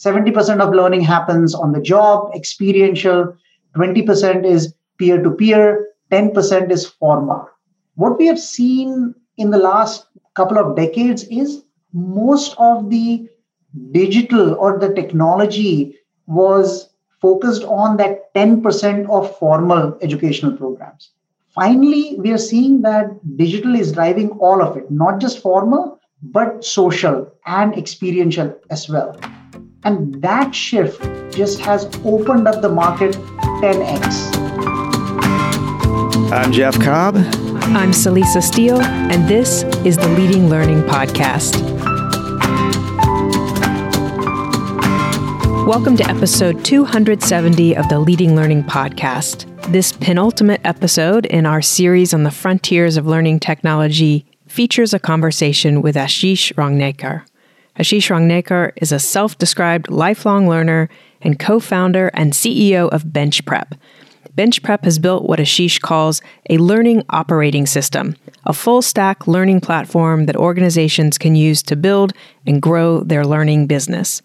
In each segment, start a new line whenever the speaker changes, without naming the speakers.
70% of learning happens on the job, experiential, 20% is peer to peer, 10% is formal. What we have seen in the last couple of decades is most of the digital or the technology was focused on that 10% of formal educational programs. Finally, we are seeing that digital is driving all of it, not just formal, but social and experiential as well. And that shift just has opened up the market 10x.
I'm Jeff Cobb.
I'm Celisa Steele, and this is the Leading Learning Podcast. Welcome to episode 270 of the Leading Learning Podcast. This penultimate episode in our series on the frontiers of learning technology features a conversation with Ashish Rangnekar. Ashish Rangnekar is a self described lifelong learner and co founder and CEO of BenchPrep. Bench Prep has built what Ashish calls a learning operating system, a full stack learning platform that organizations can use to build and grow their learning business.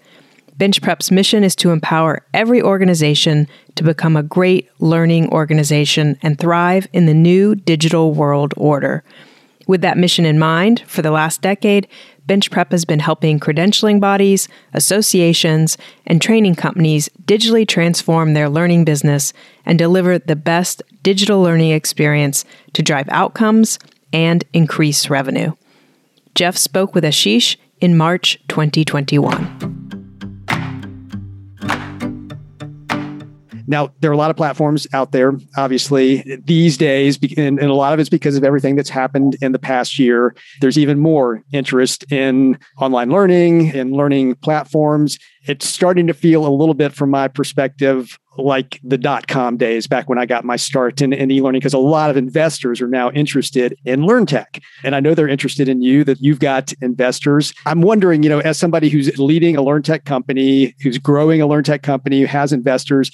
BenchPrep's mission is to empower every organization to become a great learning organization and thrive in the new digital world order. With that mission in mind, for the last decade, BenchPrep has been helping credentialing bodies, associations, and training companies digitally transform their learning business and deliver the best digital learning experience to drive outcomes and increase revenue. Jeff spoke with Ashish in March 2021.
Now, there are a lot of platforms out there, obviously, these days, and, a lot of it's because of everything that's happened in the past year. There's even more interest in online learning and learning platforms. It's starting to feel a little bit, from my perspective, like the dot com days back when I got my start in, in e learning, because a lot of investors are now interested in learn tech. And I know they're interested in you, that you've got investors. I'm wondering, you know, as somebody who's leading a learn tech company, who's growing a learn tech company, who has investors,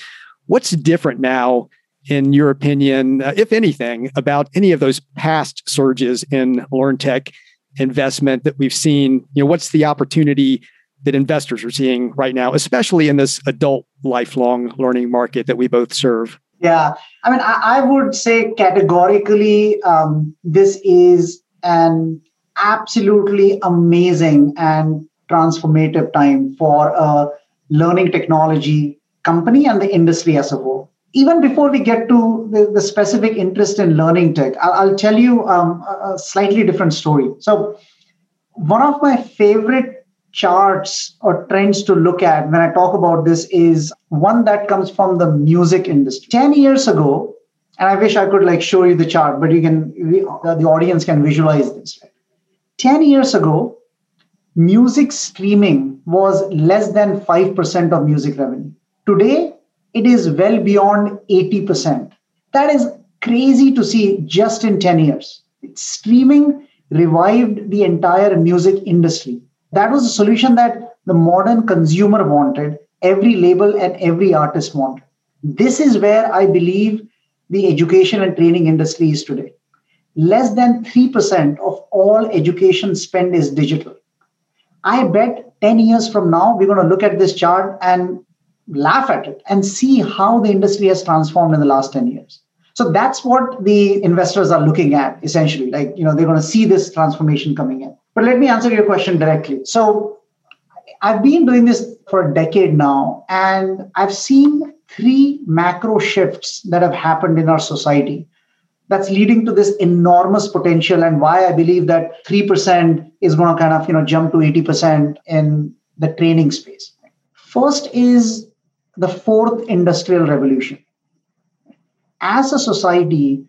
What's different now, in your opinion, uh, if anything, about any of those past surges in learn tech investment that we've seen? You know, what's the opportunity that investors are seeing right now, especially in this adult lifelong learning market that we both serve?
Yeah, I mean, I, I would say categorically, um, this is an absolutely amazing and transformative time for a learning technology company and the industry as a whole. Even before we get to the, the specific interest in learning tech, I'll, I'll tell you um, a slightly different story. So, one of my favorite charts or trends to look at when I talk about this is one that comes from the music industry. 10 years ago, and I wish I could like show you the chart, but you can, the audience can visualize this. 10 years ago, music streaming was less than 5% of music revenue. Today, it is well beyond 80%. That is crazy to see just in 10 years. Streaming revived the entire music industry. That was a solution that the modern consumer wanted, every label and every artist wanted. This is where I believe the education and training industry is today. Less than 3% of all education spend is digital. I bet 10 years from now, we're going to look at this chart and laugh at it and see how the industry has transformed in the last 10 years. So that's what the investors are looking at essentially. Like you know they're going to see this transformation coming in. But let me answer your question directly. So i've been doing this for a decade now and i've seen three macro shifts that have happened in our society that's leading to this enormous potential and why i believe that 3% is going to kind of you know jump to 80% in the training space. First is the fourth industrial revolution. As a society,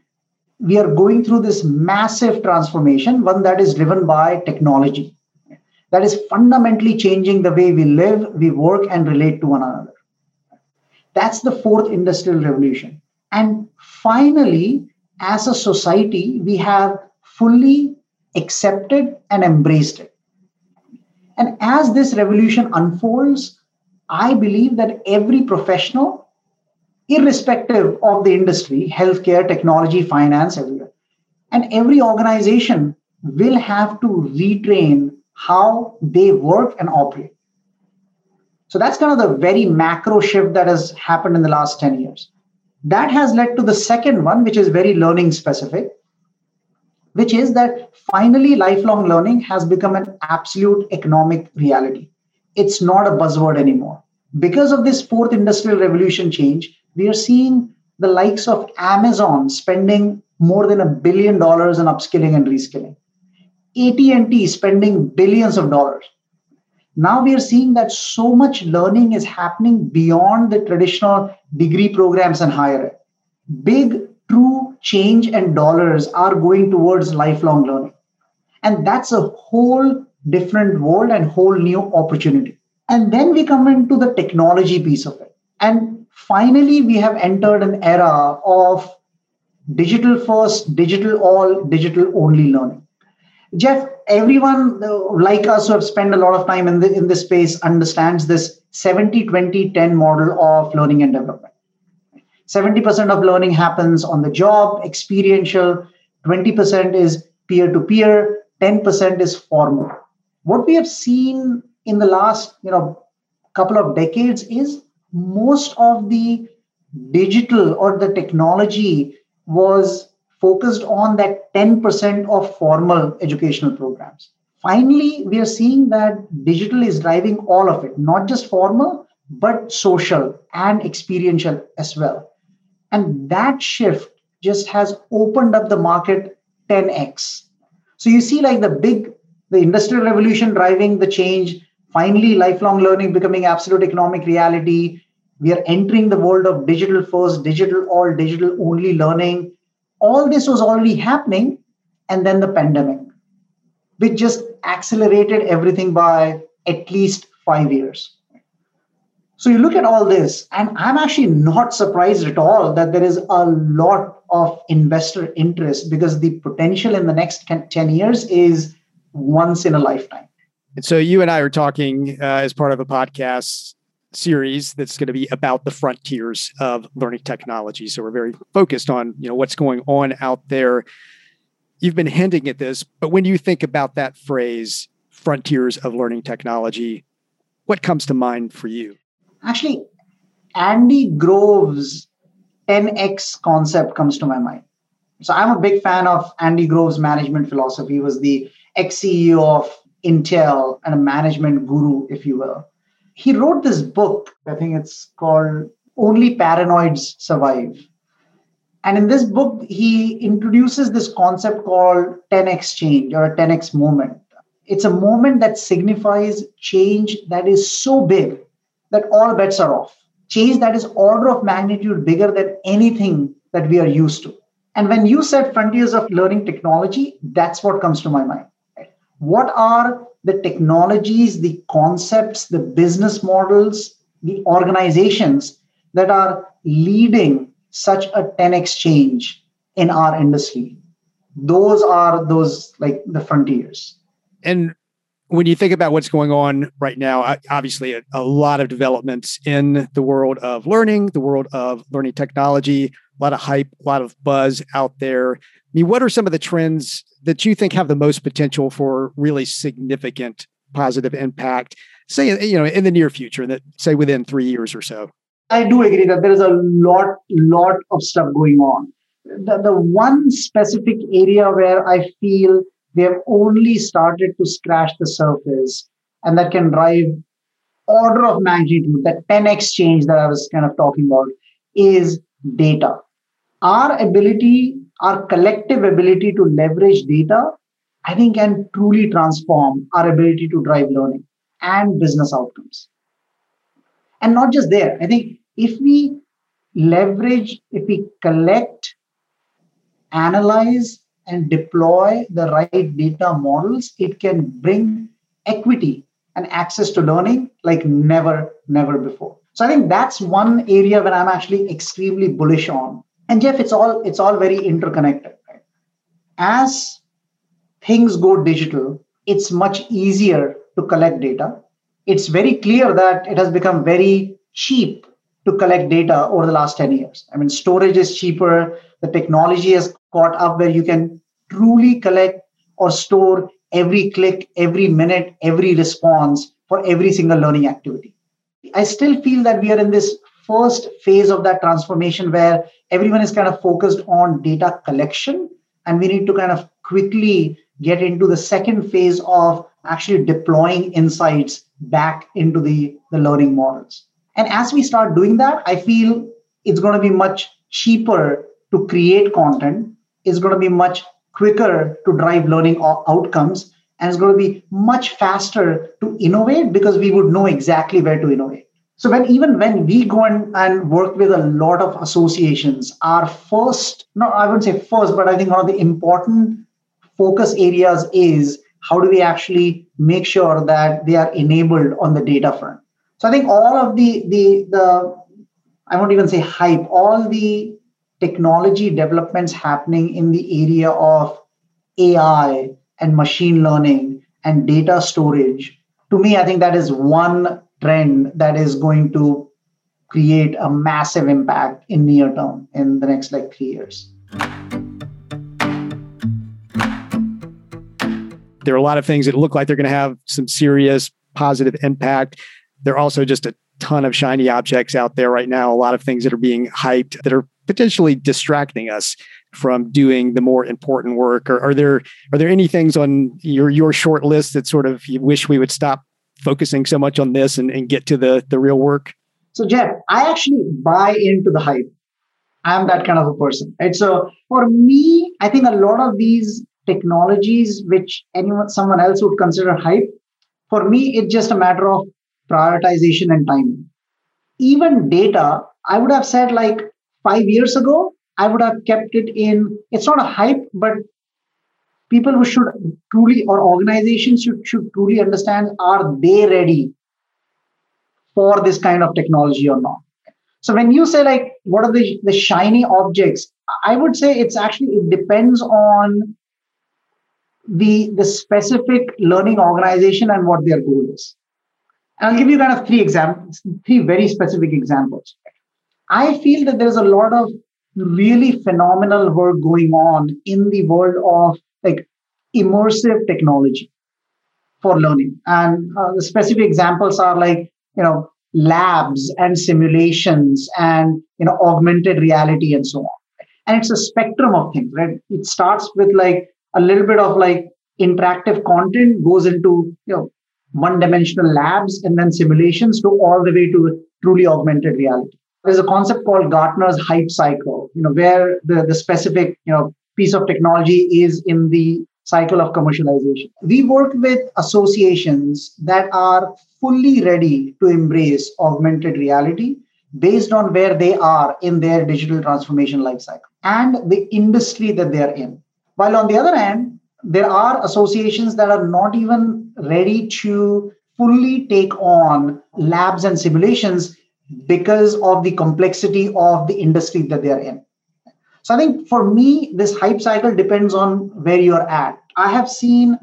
we are going through this massive transformation, one that is driven by technology, that is fundamentally changing the way we live, we work, and relate to one another. That's the fourth industrial revolution. And finally, as a society, we have fully accepted and embraced it. And as this revolution unfolds, I believe that every professional, irrespective of the industry, healthcare, technology, finance, everywhere, and every organization will have to retrain how they work and operate. So that's kind of the very macro shift that has happened in the last 10 years. That has led to the second one, which is very learning specific, which is that finally lifelong learning has become an absolute economic reality. It's not a buzzword anymore. Because of this fourth industrial revolution change, we are seeing the likes of Amazon spending more than a billion dollars in upskilling and reskilling. AT&T spending billions of dollars. Now we are seeing that so much learning is happening beyond the traditional degree programs and higher ed. Big true change and dollars are going towards lifelong learning. And that's a whole different world and whole new opportunity. And then we come into the technology piece of it. And finally, we have entered an era of digital first, digital all, digital only learning. Jeff, everyone uh, like us who have spent a lot of time in, the, in this space understands this 70 20 10 model of learning and development. 70% of learning happens on the job, experiential, 20% is peer to peer, 10% is formal. What we have seen in the last, you know, couple of decades is most of the digital or the technology was focused on that 10% of formal educational programs. Finally, we are seeing that digital is driving all of it, not just formal, but social and experiential as well. And that shift just has opened up the market 10x. So you see, like the big, the industrial revolution driving the change, finally, lifelong learning becoming absolute economic reality. We are entering the world of digital first, digital all, digital only learning. All this was already happening. And then the pandemic, which just accelerated everything by at least five years. So you look at all this, and I'm actually not surprised at all that there is a lot of investor interest because the potential in the next 10 years is once in a lifetime.
And so you and I are talking uh, as part of a podcast series that's going to be about the frontiers of learning technology. So we're very focused on, you know, what's going on out there. You've been hinting at this, but when you think about that phrase, frontiers of learning technology, what comes to mind for you?
actually Andy Grove's 10x concept comes to my mind. So I'm a big fan of Andy Grove's management philosophy. He was the ex-CEO of Intel and a management guru, if you will. He wrote this book, I think it's called Only Paranoids Survive. And in this book, he introduces this concept called 10x change or a 10x moment. It's a moment that signifies change that is so big that all bets are off. Change that is order of magnitude bigger than anything that we are used to. And when you said frontiers of learning technology, that's what comes to my mind. What are the technologies, the concepts, the business models, the organizations that are leading such a 10x change in our industry? Those are those like the frontiers.
And when you think about what's going on right now, obviously a, a, lot of developments in the world of learning, the world of learning technology, a lot of hype, a lot of buzz out there. I mean, what are some of the trends that you think have the most potential for really significant positive impact, say, you know, in the near future, that say within three years or so?
I do agree that there is a lot, lot of stuff going on. The, the one specific area where I feel they have only started to scratch the surface and that can drive order of magnitude that 10x change that i was kind of talking about is data our ability our collective ability to leverage data i think can truly transform our ability to drive learning and business outcomes and not just there i think if we leverage if we collect analyze and deploy the right data models, it can bring equity and access to learning like never, never before. So I think that's one area where I'm actually extremely bullish on. And Jeff, it's all it's all very interconnected. Right? As things go digital, it's much easier to collect data. It's very clear that it has become very cheap to collect data over the last 10 years. I mean, storage is cheaper, the technology has caught up where you can truly collect or store every click, every minute, every response for every single learning activity. I still feel that we are in this first phase of that transformation where everyone is kind of focused on data collection and we need to kind of quickly get into the second phase of actually deploying insights back into the, the learning models. And as we start doing that, I feel it's going to be much cheaper to create content, it's going to be much quicker to drive learning outcomes, and it's going to be much faster to innovate because we would know exactly where to innovate. So when even when we go and, and work with a lot of associations, our first, no, I wouldn't say first, but I think one of the important focus areas is how do we actually make sure that they are enabled on the data front. So I think all of the the the I won't even say hype, all the technology developments happening in the area of AI and machine learning and data storage. To me, I think that is one trend that is going to create a massive impact in near term in the next like three years.
There are a lot of things that look like they're going to have some serious positive impact. There are also just a ton of shiny objects out there right now, a lot of things that are being hyped that are potentially distracting us from doing the more important work or are there are there any things on your your short list that sort of you wish we would stop focusing so much on this and, and get to the the real work?
So Jeff, I actually buy into the hype. I'm that kind of a person. Right. So for me, I think a lot of these technologies which anyone someone else would consider hype, for me, it's just a matter of prioritization and timing. Even data, I would have said like five years ago, I would have kept it in, it's not a hype, but people who should truly or organizations should, should truly understand are they ready for this kind of technology or not? So when you say like what are the, the shiny objects i would say it's actually it depends on the the specific learning organization and what their goal is. And i'll give you kind of three examples three very specific examples. I feel that there's a lot of really phenomenal work going on in the world of immersive technology for learning. And uh, the specific examples are like, you know, labs and simulations and, you know, augmented reality and so on. And it's a spectrum of things, right? It starts with like a little bit of like interactive content goes into, you know, one dimensional labs and then simulations to all the way to truly augmented reality. There's a concept called Gartner's hype cycle, you know, where the, the specific, you know, piece of technology is in the cycle of commercialization. We work with associations that are fully ready to embrace augmented reality based on where they are in their digital transformation lifecycle and the industry that they are in. While on the other hand, there are associations that are not even ready to fully take on labs and simulations because of the complexity of the industry that they are in. So I think for me, this hype cycle depends on where you're at. I have seen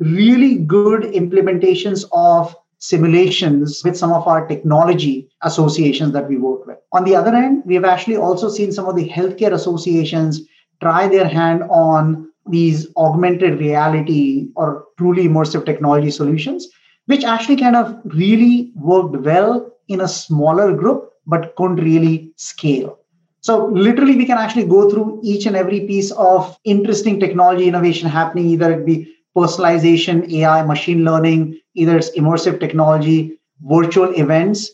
really good implementations of simulations with some of our technology associations that we work with. On the other end, we have actually also seen some of the healthcare associations try their hand on these augmented reality or truly immersive technology solutions, which actually kind of really worked well in a smaller group, but couldn't really scale. So literally, we can actually go through each and every piece of interesting technology innovation happening, either it be personalization, AI, machine learning, either it's immersive technology, virtual events,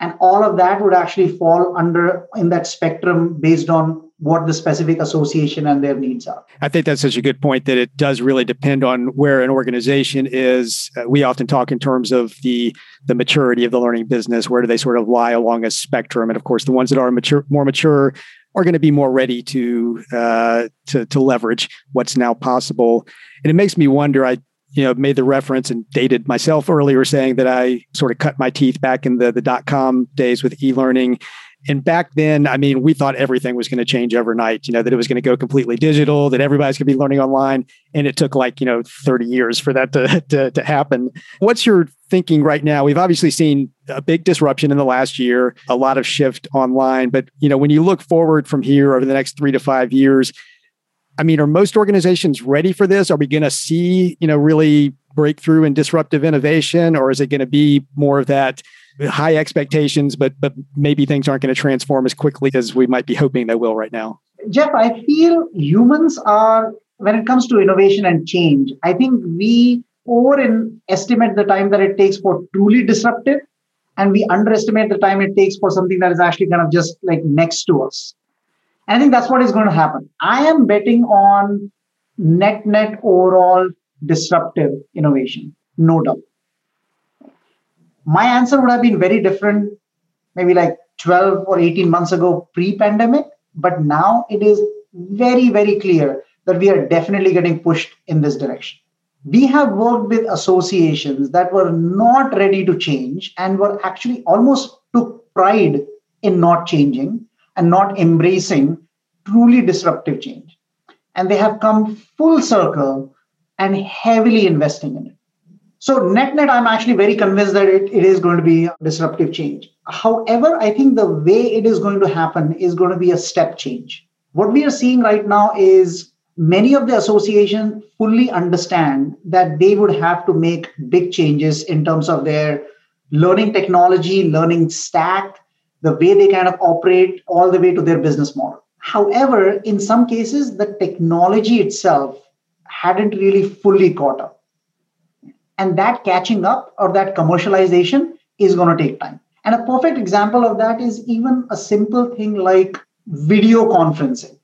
and all of that would actually fall under in that spectrum based on what the specific association and their needs are.
I think that's such a good point that it does really depend on where an organization is. Uh, we often talk in terms of the the maturity of the learning business. Where do they sort of lie along a spectrum? And of course, the ones that are mature, more mature, are going to be more ready to uh, to to leverage what's now possible. And it makes me wonder. I you know made the reference and dated myself earlier saying that I sort of cut my teeth back in the the dot com days with e-learning and back then, I mean, we thought everything was going to change overnight, you know, that it was going to go completely digital, that everybody's going to be learning online. And it took like, you know, 30 years for that to, to, to happen. What's your thinking right now? We've obviously seen a big disruption in the last year, a lot of shift online. But, you know, when you look forward from here over the next three to five years, I mean, are most organizations ready for this? Are we going to see, you know, really breakthrough and disruptive innovation, or is it going to be more of that high expectations, but but maybe things aren't going to transform as quickly as we might be hoping they will right now?
Jeff, I feel humans are when it comes to innovation and change, I think we overestimate the time that it takes for truly disruptive, and we underestimate the time it takes for something that is actually kind of just like next to us. And I think that's what is going to happen. I am betting on net net overall disruptive innovation, no doubt. My answer would have been very different, maybe like 12 or 18 months ago pre pandemic, but now it is very, very clear that we are definitely getting pushed in this direction. We have worked with associations that were not ready to change and were actually almost took pride in not changing and not embracing truly disruptive change. And they have come full circle and heavily investing in it. So, net net, I'm actually very convinced that it, it is going to be a disruptive change. However, I think the way it is going to happen is going to be a step change. What we are seeing right now is many of the associations fully understand that they would have to make big changes in terms of their learning technology, learning stack, the way they kind of operate, all the way to their business model. However, in some cases, the technology itself hadn't really fully caught up. And that catching up or that commercialization is going to take time. And a perfect example of that is even a simple thing like video conferencing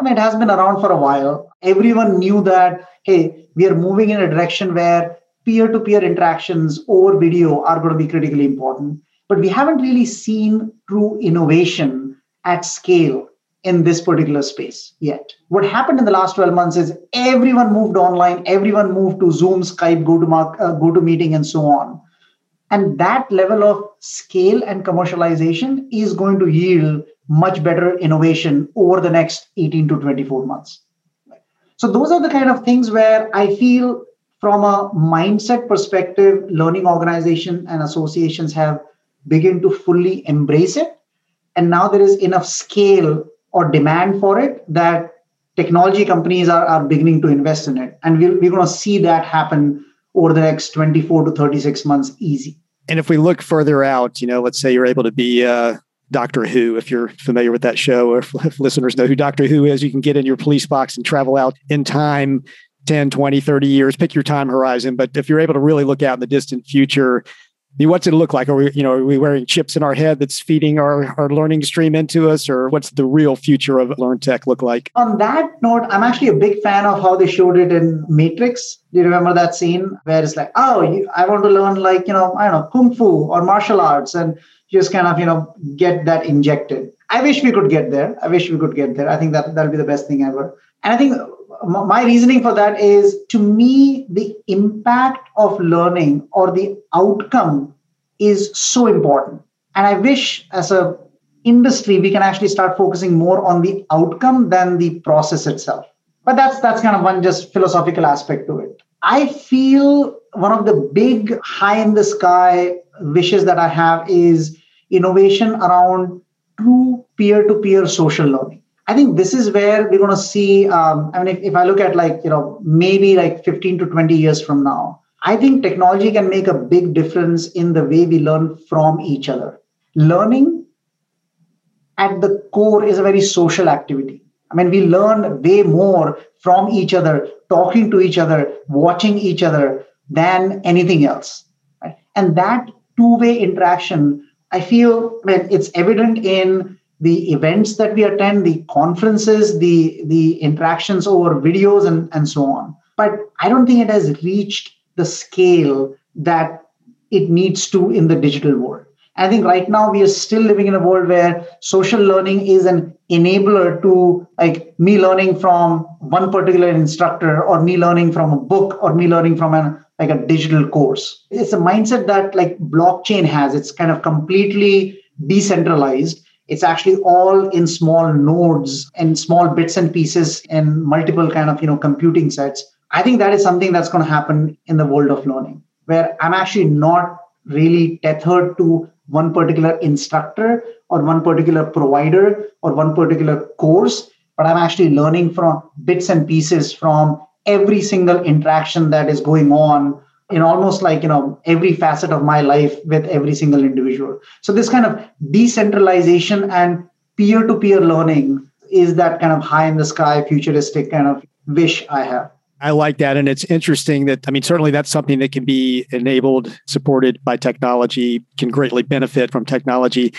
I mean, it has been around for a while. Everyone knew that, hey, we are moving in a direction where peer to peer interactions over video are going to be critically important. But we haven't really seen true innovation at scale in this particular space yet. What happened in the last 12 months is everyone moved online, everyone moved to Zoom, Skype, GoToMark, uh, GoToMeeting, and so on. And that level of scale and commercialization is going to yield much better innovation over the next 18 to 24 months. So, those are the kind of things where I feel, from a mindset perspective, learning organization and associations have begun to fully embrace it. And now there is enough scale or demand for it that technology companies are, are beginning to invest in it. And we're, we're going to see that happen over the next 24 to 36 months easy.
And if we look further out, you know, let's say you're able to be uh, Doctor Who. If you're familiar with that show, or if, if listeners know who Doctor Who is, you can get in your police box and travel out in time 10, 20, 30 years, pick your time horizon. But if you're able to really look out in the distant future, what's it look like? Are we, you know, are we wearing chips in our head that's feeding our, our learning stream into us, or what's the real future of learn tech look like?
On that note, I'm actually a big fan of how they showed it in Matrix. Do you remember that scene where it's like, oh, you, I want to learn like, you know, I don't know, kung fu or martial arts, and just kind of you know get that injected i wish we could get there i wish we could get there i think that that'll be the best thing ever and i think my reasoning for that is to me the impact of learning or the outcome is so important. And i wish as a industry we can actually start focusing more on the outcome than the process itself. But that's that's kind of one just philosophical aspect to it. I feel one of the big high in the sky wishes that i have is innovation around true peer-to-peer social learning. I think this is where we're going to see. Um, I mean, if, if I look at like you know maybe like 15 to 20 years from now, I think technology can make a big difference in the way we learn from each other. Learning at the core is a very social activity. I mean, we learn way more from each other, talking to each other, watching each other than anything else. Right? And that two way interaction I feel I mean, it's evident in the events that we attend, the conferences, the the interactions over videos and, and so on. But I don't think it has reached the scale that it needs to in the digital world. I think right now we are still living in a world where social learning is an enabler to like me learning from one particular instructor or me learning from a book or me learning from an like a digital course. It's a mindset that like blockchain has. It's kind of completely decentralized. It's actually all in small nodes and small bits and pieces and multiple kind of you know computing sets. I think that is something that's going to happen in the world of learning, where I'm actually not really tethered to one particular instructor or one particular provider or one particular course, but I'm actually learning from bits and pieces from every single interaction that is going on in almost like you know every facet of my life with every single individual so this kind of decentralization and peer-to-peer learning is that kind of high in the sky futuristic kind of wish i have
I like that. And it's interesting that, I mean, certainly that's something that can be enabled, supported by technology, can greatly benefit from technology.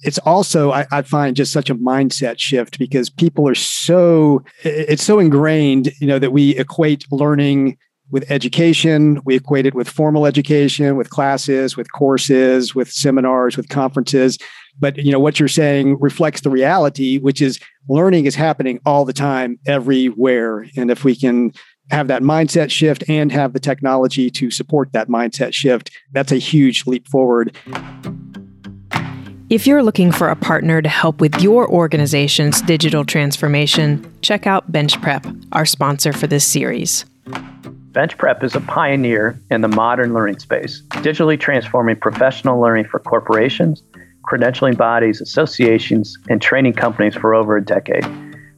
It's also, I, I, find, just such a mindset shift because people are so, it's so ingrained, you know, that we equate learning with education. We equate it with formal education, with classes, with courses, with seminars, with conferences. But you know what you're saying reflects the reality, which is learning is happening all the time, everywhere. And if we can have that mindset shift and have the technology to support that mindset shift, that's a huge leap forward.
If you're looking for a partner to help with your organization's digital transformation, check out BenchPrep, our sponsor for this series.
BenchPrep is a pioneer in the modern learning space, digitally transforming professional learning for corporations, credentialing bodies, associations, and training companies for over a decade.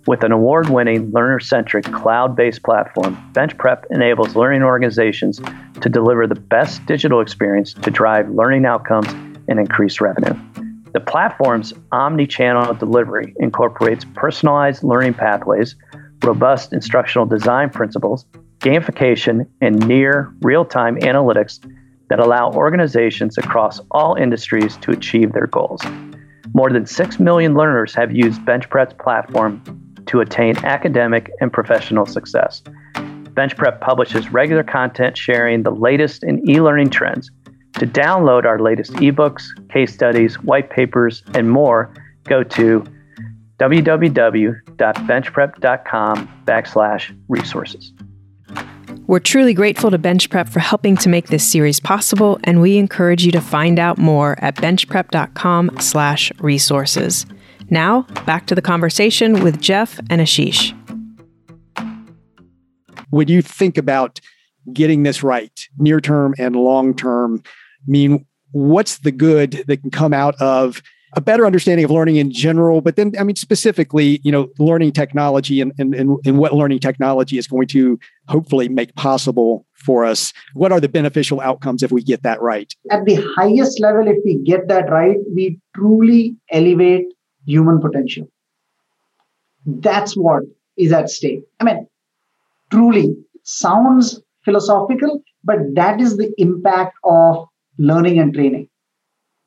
With an award winning, learner centric, cloud based platform, BenchPrep enables learning organizations to deliver the best digital experience to drive learning outcomes and increase revenue. The platform's omni channel delivery incorporates personalized learning pathways, robust instructional design principles, gamification, and near real time analytics that allow organizations across all industries to achieve their goals. More than 6 million learners have used BenchPrep's platform to attain academic and professional success. BenchPrep publishes regular content sharing the latest in e learning trends. To download our latest ebooks, case studies, white papers, and more, go to www.benchprep.com backslash resources.
We're truly grateful to BenchPrep for helping to make this series possible, and we encourage you to find out more at benchprep.com slash resources. Now, back to the conversation with Jeff and Ashish.
When you think about getting this right, near term and long term, I mean, what's the good that can come out of a better understanding of learning in general, but then, I mean, specifically, you know, learning technology and, and, and what learning technology is going to hopefully make possible for us. What are the beneficial outcomes if we get that right?
At the highest level, if we get that right, we truly elevate human potential. That's what is at stake. I mean, truly sounds philosophical, but that is the impact of learning and training.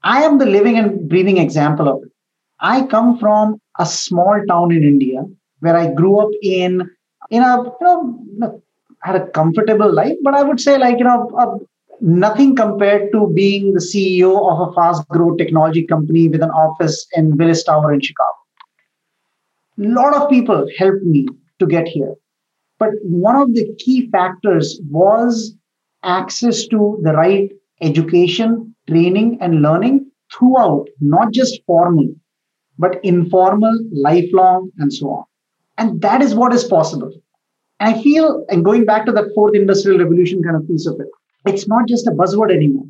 I am the living and breathing example of it. I come from a small town in India where I grew up in, in a, you know, had a comfortable life, but I would say like, you know, a, nothing compared to being the CEO of a fast growth technology company with an office in Willis Tower in Chicago. A lot of people helped me to get here. But one of the key factors was access to the right education, training, and learning throughout, not just formal, but informal, lifelong, and so on. And that is what is possible. And I feel, and going back to that fourth industrial revolution kind of piece of it, it's not just a buzzword anymore.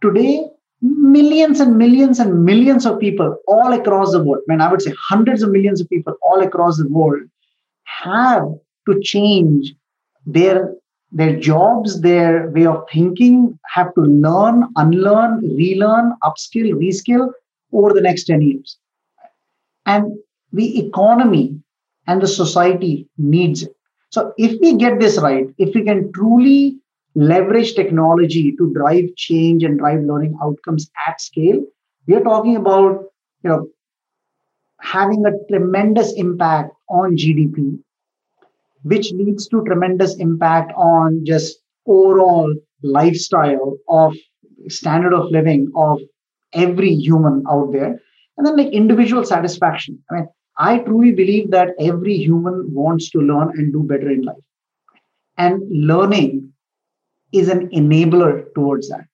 Today, millions and millions and millions of people all across the world, man, I would say hundreds of millions of people all across the world have to change their their jobs, their way of thinking, have to learn, unlearn, relearn, upskill, reskill over the next 10 years. And the economy and the society needs it. So if we get this right, if we can truly leverage technology to drive change and drive learning outcomes at scale, we are talking about you know having a tremendous impact on GDP, which leads to tremendous impact on just overall lifestyle of standard of living of every human out there. And then like individual satisfaction. I mean, I truly believe that every human wants to learn and do better in life. And learning is an enabler towards that.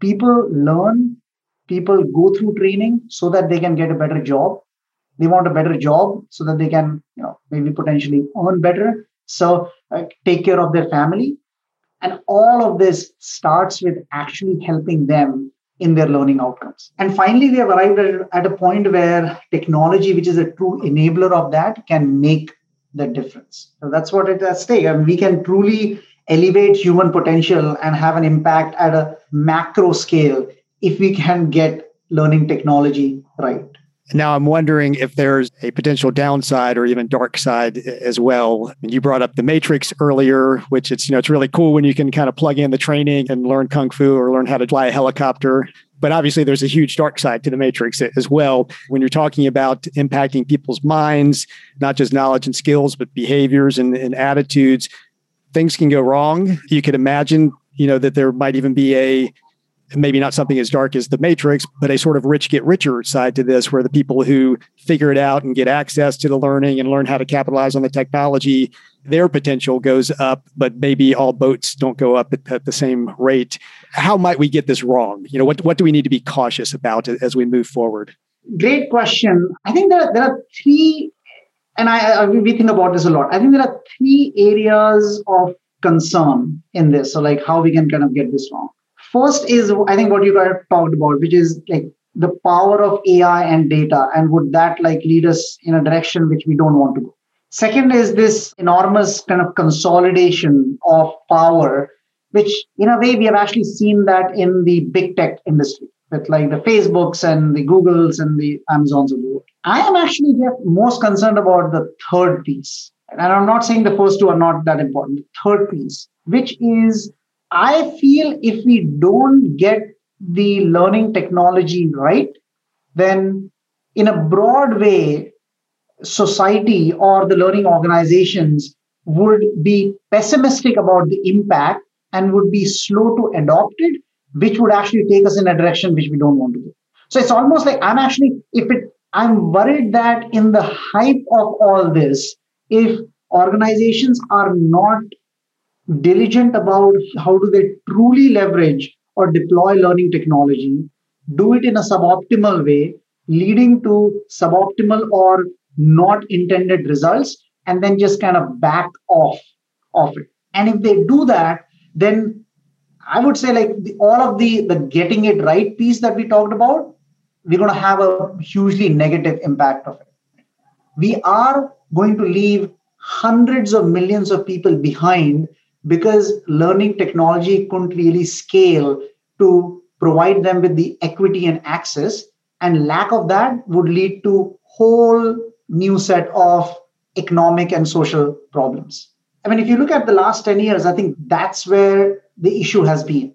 People learn, people go through training so that they can get a better job. They want a better job so that they can, you know, maybe potentially earn better. So uh, take care of their family. And all of this starts with actually helping them in their learning outcomes. And finally, we have arrived at a point where technology, which is a true enabler of that, can make the difference. So that's what it has stake. I mean, we can truly elevate human potential and have an impact at a macro scale if we can get learning technology right.
Now, I'm wondering if there's a potential downside or even dark side as well. And you brought up the Matrix earlier, which it's you know it's really cool when you can kind of plug in the training and learn kung fu or learn how to fly a helicopter. But obviously, there's a huge dark side to the Matrix as well. When you're talking about impacting people's minds, not just knowledge and skills, but behaviors and, and attitudes, things can go wrong. You could imagine, you know, that there might even be a maybe not something as dark as the matrix but a sort of rich get richer side to this where the people who figure it out and get access to the learning and learn how to capitalize on the technology their potential goes up but maybe all boats don't go up at, at the same rate. How might we get this wrong? You know what, what do we need to be cautious about as we move forward?
Great question. I think there, there are three and I, I we think about this a lot. I think there are three areas of concern in this so like how we can kind of get this wrong First is, I think, what you guys talked about, which is like the power of AI and data, and would that like lead us in a direction which we don't want to go? Second is this enormous kind of consolidation of power, which in a way we have actually seen that in the big tech industry with like the Facebooks and the Googles and the Amazons of the world. I am actually most concerned about the third piece. And I'm not saying the first two are not that important. The third piece, which is I feel if we don't get the learning technology right, then in a broad way, society or the learning organizations would be pessimistic about the impact and would be slow to adopt it, which would actually take us in a direction which we don't want to go. So it's almost like I'm actually, if it, I'm worried that in the hype of all this, if organizations are not diligent about how do they truly leverage or deploy learning technology, do it in a suboptimal way, leading to suboptimal or not intended results, and then just kind of back off of it. And if they do that, then I would say like the, all of the the getting it right piece that we talked about, we're going to have a hugely negative impact of it. We are going to leave hundreds of millions of people behind because learning technology couldn't really scale to provide them with the equity and access and lack of that would lead to whole new set of economic and social problems. I mean if you look at the last 10 years i think that's where the issue has been.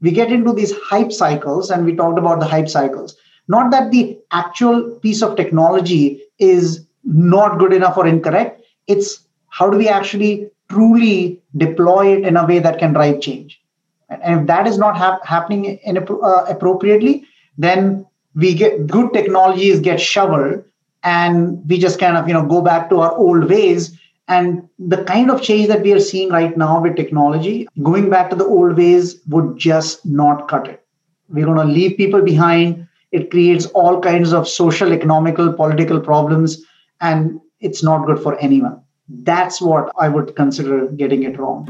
We get into these hype cycles and we talked about the hype cycles. Not that the actual piece of technology is not good enough or incorrect. It's how do we actually truly deploy it in a way that can drive change. And if that is not hap- happening in, uh, appropriately, then we get good technologies get shoveled and we just kind of you know go back to our old ways. And the kind of change that we are seeing right now with technology going back to the old ways would just not cut it. We're going to leave people behind. It creates all kinds of social economical political problems and it's not good for anyone that's what I would consider getting it wrong.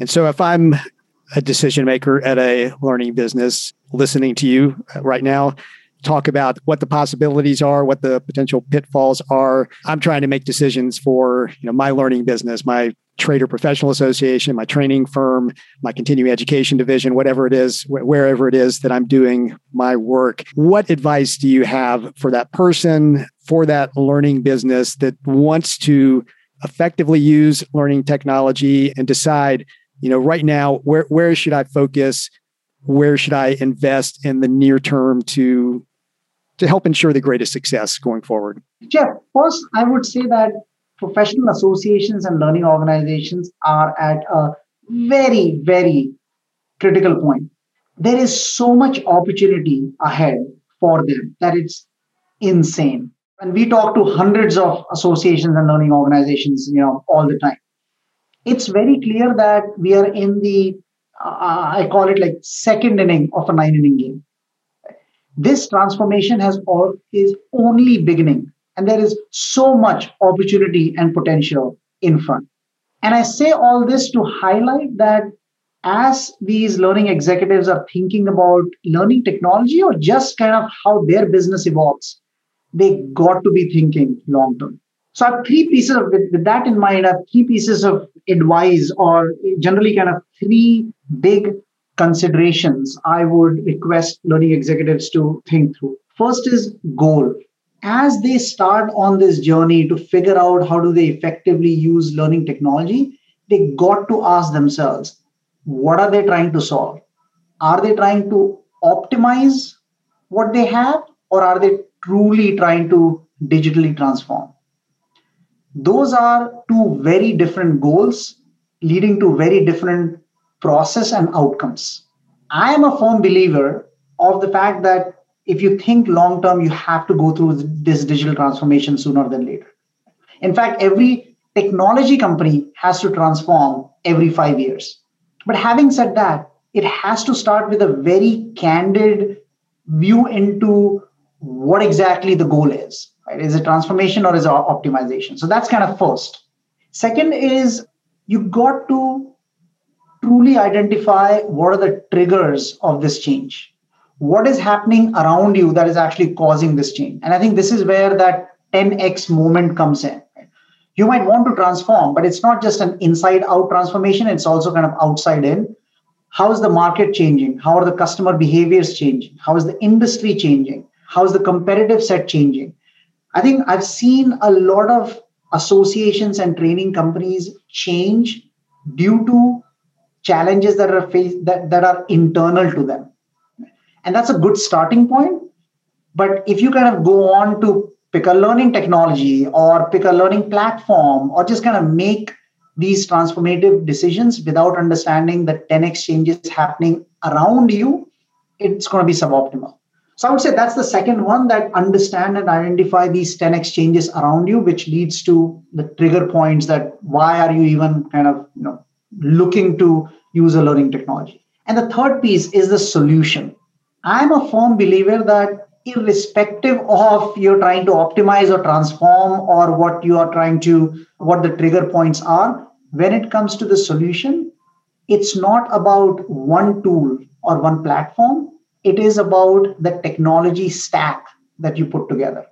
And so if I'm a decision maker at a learning business listening to you right now, talk about what the possibilities are, what the potential pitfalls are. I'm trying to make decisions for, you know, my learning business, my Trader Professional Association, my training firm, my continuing education division, whatever it is, wherever it is that I'm doing my work. What advice do you have for that person, for that learning business that wants to effectively use learning technology and decide, you know, right now, where, where should I focus? Where should I invest in the near term to to help ensure the greatest success going forward?
Jeff, first, I would say that professional associations and learning organizations are at a very, very critical point. There is so much opportunity ahead for them that it's insane. And we talk to hundreds of associations and learning organizations, you know, all the time. It's very clear that we are in the, uh, I call it like second inning of a nine inning game. This transformation has all is only beginning and there is so much opportunity and potential in front. And I say all this to highlight that as these learning executives are thinking about learning technology or just kind of how their business evolves, they got to be thinking long term. So I have three pieces of, with, with that in mind, I have three pieces of advice or generally kind of three big considerations I would request learning executives to think through. First is goal. As they start on this journey to figure out how do they effectively use learning technology, they got to ask themselves, what are they trying to solve? Are they trying to optimize what they have or are they truly trying to digitally transform? Those are two very different goals leading to very different process and outcomes. I am a firm believer of the fact that if you think long term, you have to go through this digital transformation sooner than later. In fact, every technology company has to transform every five years. But having said that, it has to start with a very candid view into what exactly the goal is. Right? Is it transformation or is it optimization? So that's kind of first. Second is you got to truly identify what are the triggers of this change. What is happening around you that is actually causing this change? And I think this is where that 10x moment comes in. You might want to transform, but it's not just an inside out transformation, it's also kind of outside in. How is the market changing? How are the customer behaviors changing? How is the industry changing? How is the competitive set changing? I think I've seen a lot of associations and training companies change due to challenges that are faced that, that are internal to them. And that's a good starting point. But if you kind of go on to pick a learning technology or pick a learning platform or just kind of make these transformative decisions without understanding the 10x changes happening around you, it's going to be suboptimal. So I would say that's the second one that understand and identify these 10x changes around you, which leads to the trigger points that why are you even kind of you know looking to use a learning technology. And the third piece is the solution. I'm a firm believer that irrespective of you're trying to optimize or transform or what you are trying to what the trigger points are, when it comes to the solution, it's not about one tool or one platform it is about the technology stack that you put together.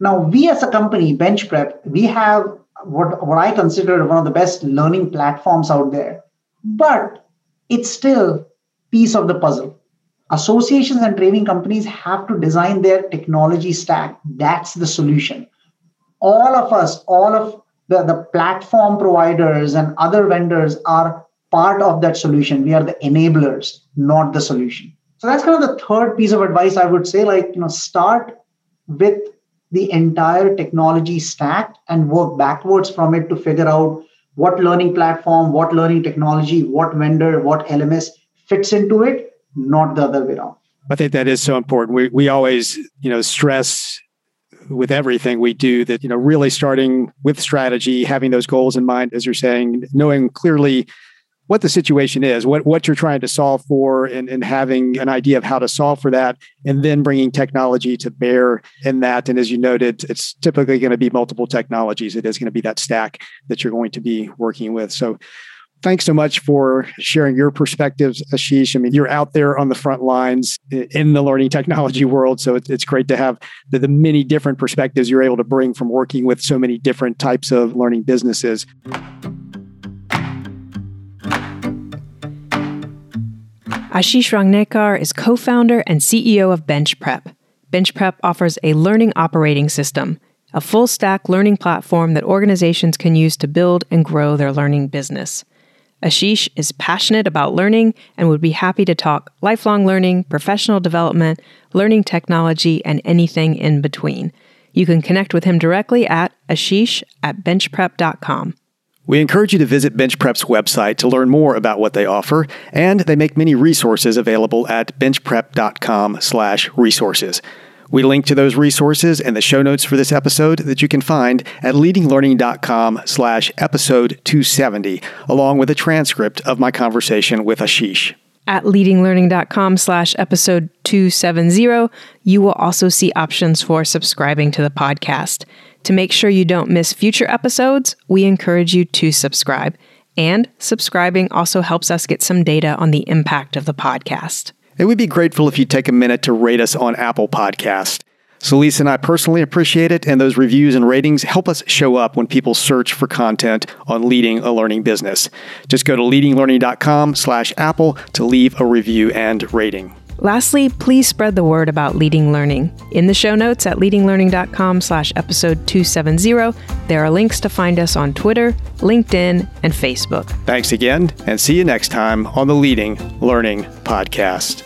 Now, we as a company, BenchPrep, we have what, what I consider one of the best learning platforms out there, but it's still piece of the puzzle. Associations and training companies have to design their technology stack. That's the solution. All of us, all of the, the platform providers and other vendors are part of that solution. We are the enablers, not the solution. So that's kind of the third piece of advice I would say. Like, you know, start with the entire technology stack and work backwards from it to figure out what learning platform, what learning technology, what vendor, what LMS fits into it, not the other way around.
I think that is so important. We we always, you know, stress with everything we do that, you know, really starting with strategy, having those goals in mind, as you're saying, knowing clearly what the situation is, what, what you're trying to solve for, and, and having an idea of how to solve for that, and then bringing technology to bear in that. And as you noted, it's typically going to be multiple technologies. It is going to be that stack that you're going to be working with. So, thanks so much for sharing your perspectives, Ashish. I mean, you're out there on the front lines in the learning technology world. So it's great to have the, the many different perspectives you're able to bring from working with so many different types of learning businesses.
Ashish Rangnekar is co founder and CEO of BenchPrep. BenchPrep offers a learning operating system, a full stack learning platform that organizations can use to build and grow their learning business. Ashish is passionate about learning and would be happy to talk lifelong learning, professional development, learning technology, and anything in between. You can connect with him directly at ashish at benchprep.com.
We encourage you to visit BenchPrep's website to learn more about what they offer, and they make many resources available at benchprep.com/resources. We link to those resources and the show notes for this episode that you can find at leadinglearning.com slash episode 270, along with a transcript of my conversation with Ashish.
At leadinglearning.com slash episode 270, you will also see options for subscribing to the podcast. To make sure you don't miss future episodes, we encourage you to subscribe. And subscribing also helps us get some data on the impact of the podcast.
And we'd be grateful if you take a minute to rate us on Apple Podcast. So, Lisa and I personally appreciate it, and those reviews and ratings help us show up when people search for content on leading a learning business. Just go to leadinglearning.com slash Apple to leave a review and rating.
Lastly, please spread the word about Leading Learning. In the show notes at leadinglearning.com slash episode 270, there are links to find us on Twitter, LinkedIn, and Facebook.
Thanks again, and see you next time on the Leading Learning Podcast.